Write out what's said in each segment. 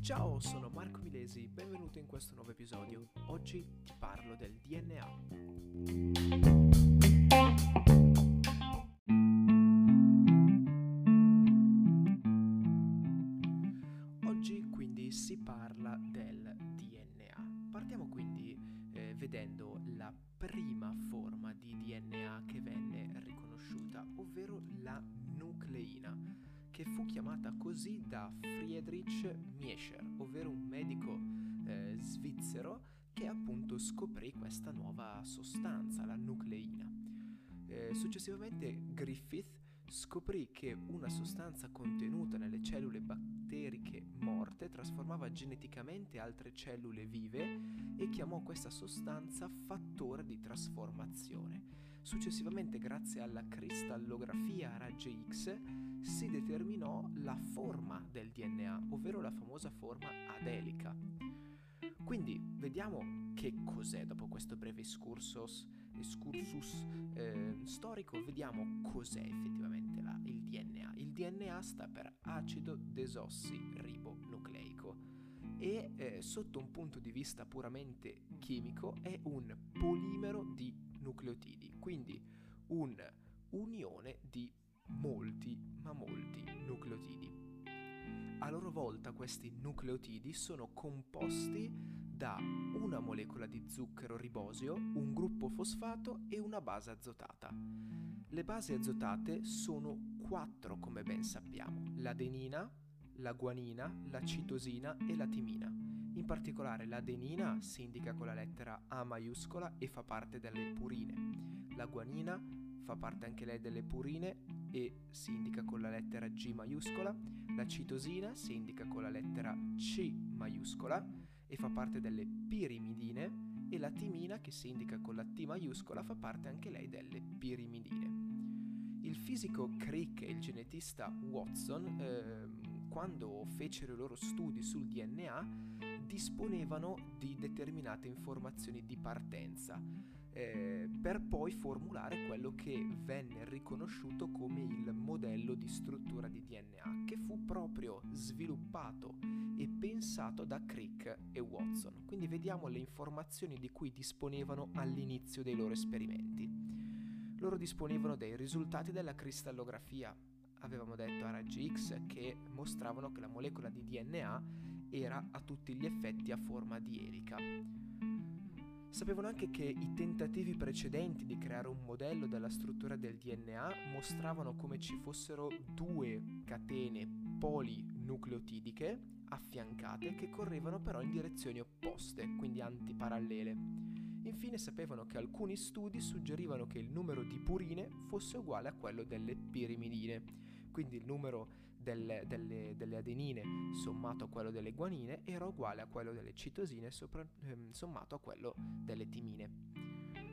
Ciao, sono Marco Milesi, benvenuto in questo nuovo episodio. Oggi ti parlo del DNA. Oggi quindi si parla del DNA. Partiamo quindi eh, vedendo la prima forma di DNA che venne riconosciuta, ovvero la nucleina, che fu chiamata così da Friedrich Miescher, ovvero un medico eh, svizzero che appunto scoprì questa nuova sostanza, la nucleina. Eh, successivamente Griffith scoprì che una sostanza contenuta nelle cellule batteriche morte trasformava geneticamente altre cellule vive e chiamò questa sostanza fattore di trasformazione. Successivamente, grazie alla cristallografia a raggi X, si determinò la forma del DNA, ovvero la famosa forma ad elica. Quindi vediamo che cos'è dopo questo breve excursus, excursus eh, storico, vediamo cos'è effettivamente la, il DNA. Il DNA sta per acido desossiribonucleico e eh, sotto un punto di vista puramente chimico è un polimero di nucleotidi, quindi un'unione di molti, ma molti nucleotidi. A loro volta questi nucleotidi sono composti da una molecola di zucchero ribosio, un gruppo fosfato e una base azotata. Le basi azotate sono quattro come ben sappiamo, l'adenina, la guanina, la citosina e la timina. In particolare l'adenina si indica con la lettera A maiuscola e fa parte delle purine. La guanina fa parte anche lei delle purine e si indica con la lettera G maiuscola. La citosina si indica con la lettera C maiuscola e fa parte delle pirimidine e la timina che si indica con la T maiuscola fa parte anche lei delle pirimidine. Il fisico Crick e il genetista Watson, eh, quando fecero i loro studi sul DNA, disponevano di determinate informazioni di partenza eh, per poi formulare quello che venne riconosciuto come il modello di struttura di DNA, che fu proprio sviluppato e pensato da Crick e Watson. Quindi vediamo le informazioni di cui disponevano all'inizio dei loro esperimenti. Loro disponevano dei risultati della cristallografia, avevamo detto a raggi X, che mostravano che la molecola di DNA era a tutti gli effetti a forma di elica. Sapevano anche che i tentativi precedenti di creare un modello della struttura del DNA mostravano come ci fossero due catene polinucleotidiche affiancate che correvano però in direzioni opposte, quindi antiparallele. Infine sapevano che alcuni studi suggerivano che il numero di purine fosse uguale a quello delle pirimidine, quindi il numero delle, delle, delle, adenine sommato a quello delle guanine era uguale a quello delle citosine sopra, ehm, sommato a quello delle timine.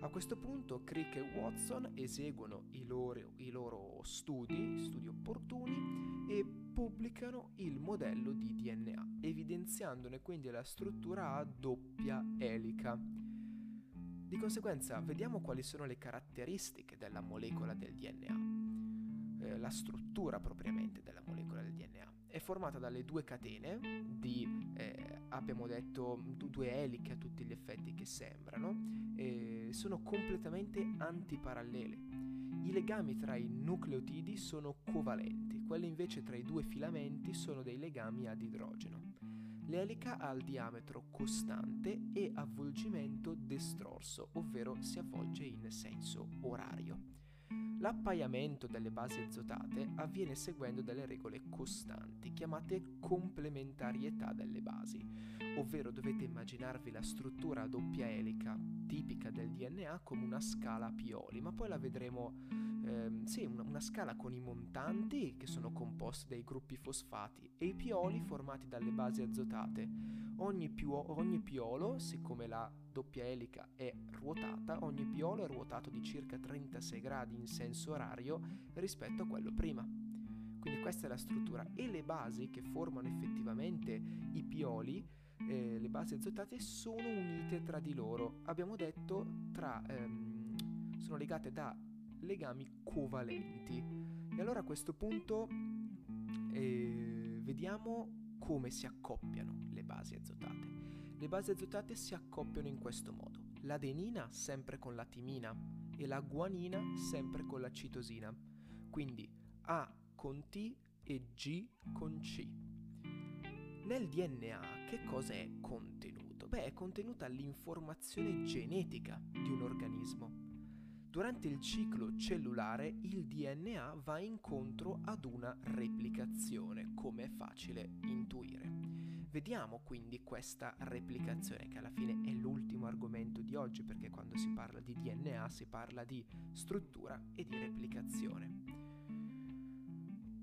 A questo punto Crick e Watson eseguono i loro, i loro studi, studi opportuni, e pubblicano il modello di DNA, evidenziandone quindi la struttura a doppia elica. Di conseguenza, vediamo quali sono le caratteristiche della molecola del DNA eh, la struttura propriamente della molecola del DNA. È formata dalle due catene di, eh, abbiamo detto, due eliche a tutti gli effetti che sembrano, eh, sono completamente antiparallele. I legami tra i nucleotidi sono covalenti, quelli invece tra i due filamenti sono dei legami ad idrogeno. L'elica ha il diametro costante e avvolgimento destrorso, ovvero si avvolge in senso orario. L'appaiamento delle basi azotate avviene seguendo delle regole costanti, chiamate complementarietà delle basi, ovvero dovete immaginarvi la struttura a doppia elica tipica del DNA come una scala a pioli, ma poi la vedremo, ehm, sì, una, una scala con i montanti che sono composti dai gruppi fosfati e i pioli formati dalle basi azotate. Ogni, più, ogni piolo, siccome la doppia elica è ruotata, ogni piolo è ruotato di circa 36 gradi in senso orario rispetto a quello prima. Quindi questa è la struttura e le basi che formano effettivamente i pioli, eh, le basi azotate, sono unite tra di loro. Abbiamo detto tra, ehm, sono legate da legami covalenti. E allora a questo punto eh, vediamo come si accoppiano le basi azotate. Le basi azotate si accoppiano in questo modo. L'adenina sempre con la timina e la guanina sempre con la citosina. Quindi A con T e G con C. Nel DNA che cosa è contenuto? Beh, è contenuta l'informazione genetica di un organismo. Durante il ciclo cellulare il DNA va incontro ad una replicazione, come è facile intuire. Vediamo quindi questa replicazione, che alla fine è l'ultimo argomento di oggi, perché quando si parla di DNA si parla di struttura e di replicazione.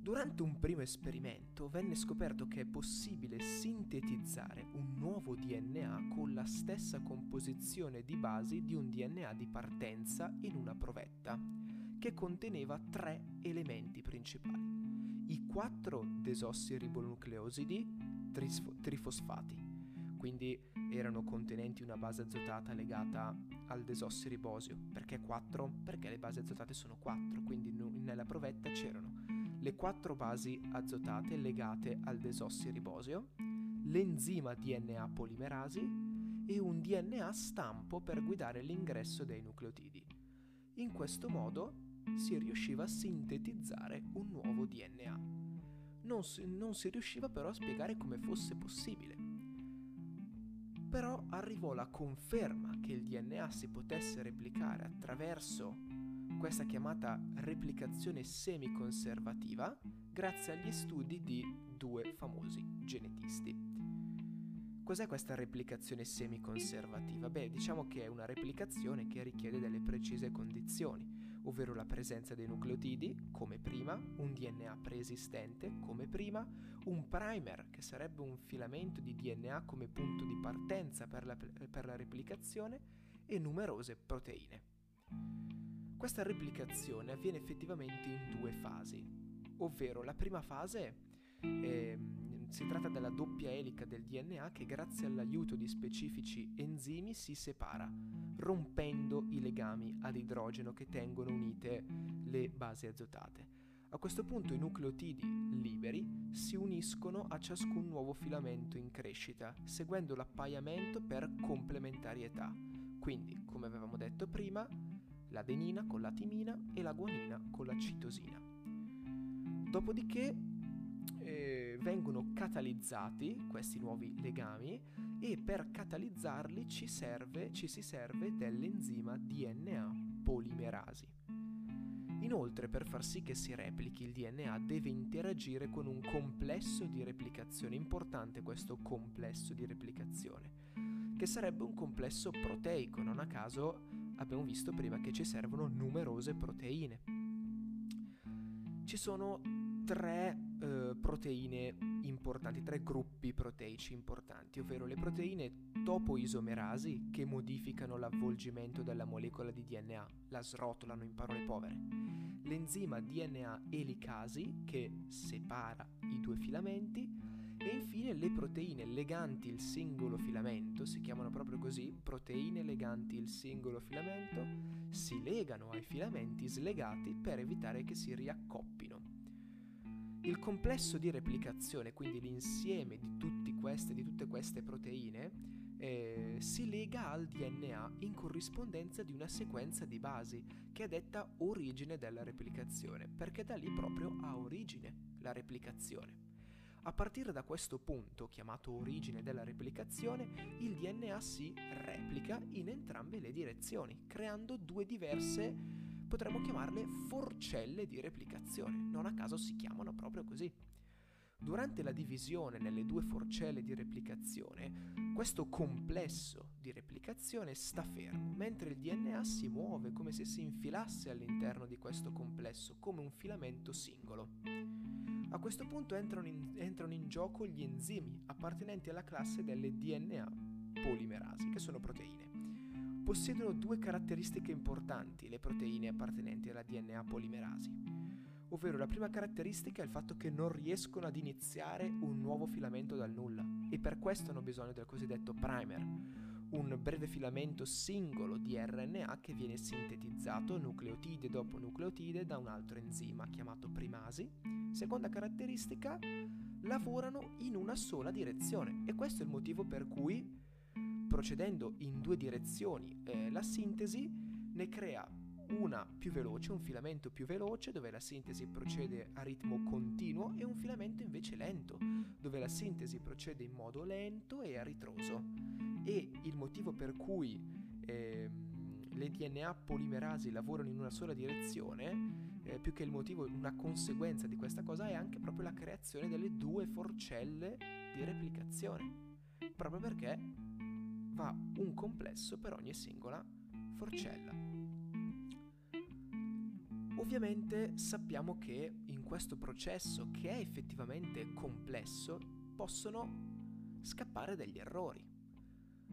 Durante un primo esperimento venne scoperto che è possibile sintetizzare un nuovo DNA con la stessa composizione di basi di un DNA di partenza in una provetta, che conteneva tre elementi principali. I quattro desossiribonucleosidi trisfo- trifosfati, quindi erano contenenti una base azotata legata al desossiribosio. Perché 4? Perché le basi azotate sono 4, quindi nella provetta c'erano le quattro basi azotate legate al desossiribosio, l'enzima DNA polimerasi e un DNA stampo per guidare l'ingresso dei nucleotidi. In questo modo si riusciva a sintetizzare un nuovo DNA. Non si, non si riusciva però a spiegare come fosse possibile. Però arrivò la conferma che il DNA si potesse replicare attraverso questa chiamata replicazione semiconservativa grazie agli studi di due famosi genetisti. Cos'è questa replicazione semiconservativa? Beh, diciamo che è una replicazione che richiede delle precise condizioni, ovvero la presenza dei nucleotidi, come prima, un DNA preesistente, come prima, un primer, che sarebbe un filamento di DNA come punto di partenza per la, per la replicazione, e numerose proteine. Questa replicazione avviene effettivamente in due fasi, ovvero la prima fase eh, si tratta della doppia elica del DNA che grazie all'aiuto di specifici enzimi si separa, rompendo i legami ad idrogeno che tengono unite le basi azotate. A questo punto i nucleotidi liberi si uniscono a ciascun nuovo filamento in crescita, seguendo l'appaiamento per complementarietà. Quindi, come avevamo detto prima, l'adenina con la timina e la guanina con la citosina. Dopodiché eh, vengono catalizzati questi nuovi legami e per catalizzarli ci, serve, ci si serve dell'enzima DNA polimerasi. Inoltre, per far sì che si replichi il DNA deve interagire con un complesso di replicazione, importante questo complesso di replicazione, che sarebbe un complesso proteico, non a caso abbiamo visto prima che ci servono numerose proteine. Ci sono tre eh, proteine importanti, tre gruppi proteici importanti, ovvero le proteine topoisomerasi che modificano l'avvolgimento della molecola di DNA, la srotolano in parole povere, l'enzima DNA elicasi che separa i due filamenti e infine le proteine leganti il singolo filamento, si chiamano proprio così, proteine leganti il singolo filamento, si legano ai filamenti slegati per evitare che si riaccoppino. Il complesso di replicazione, quindi l'insieme di, queste, di tutte queste proteine, eh, si lega al DNA in corrispondenza di una sequenza di basi che è detta origine della replicazione, perché da lì proprio ha origine la replicazione. A partire da questo punto, chiamato origine della replicazione, il DNA si replica in entrambe le direzioni, creando due diverse, potremmo chiamarle forcelle di replicazione. Non a caso si chiamano proprio così. Durante la divisione nelle due forcelle di replicazione, questo complesso di replicazione sta fermo, mentre il DNA si muove come se si infilasse all'interno di questo complesso, come un filamento singolo. A questo punto entrano in, entrano in gioco gli enzimi appartenenti alla classe delle DNA polimerasi, che sono proteine. Possiedono due caratteristiche importanti le proteine appartenenti alla DNA polimerasi, ovvero la prima caratteristica è il fatto che non riescono ad iniziare un nuovo filamento dal nulla. E per questo hanno bisogno del cosiddetto primer, un breve filamento singolo di RNA che viene sintetizzato nucleotide dopo nucleotide da un altro enzima chiamato primasi. Seconda caratteristica, lavorano in una sola direzione e questo è il motivo per cui procedendo in due direzioni eh, la sintesi ne crea una più veloce, un filamento più veloce dove la sintesi procede a ritmo continuo e un filamento invece lento dove la sintesi procede in modo lento e a ritroso. E il motivo per cui eh, le DNA polimerasi lavorano in una sola direzione, eh, più che il motivo, una conseguenza di questa cosa è anche proprio la creazione delle due forcelle di replicazione. Proprio perché va un complesso per ogni singola forcella. Ovviamente sappiamo che in questo processo, che è effettivamente complesso, possono scappare degli errori.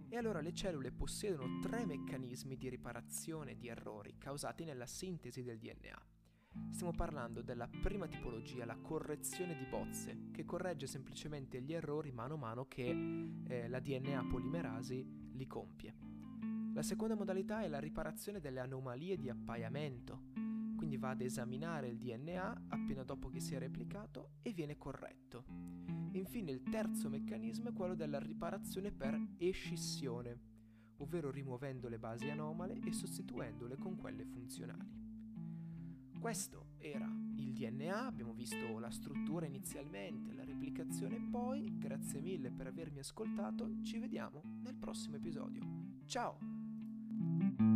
E allora le cellule possiedono tre meccanismi di riparazione di errori causati nella sintesi del DNA. Stiamo parlando della prima tipologia, la correzione di bozze, che corregge semplicemente gli errori mano a mano che eh, la DNA polimerasi li compie. La seconda modalità è la riparazione delle anomalie di appaiamento, quindi va ad esaminare il DNA appena dopo che si è replicato e viene corretto. Infine il terzo meccanismo è quello della riparazione per escissione, ovvero rimuovendo le basi anomale e sostituendole con quelle funzionali. Questo era il DNA, abbiamo visto la struttura inizialmente, la replicazione poi, grazie mille per avermi ascoltato, ci vediamo nel prossimo episodio. Ciao!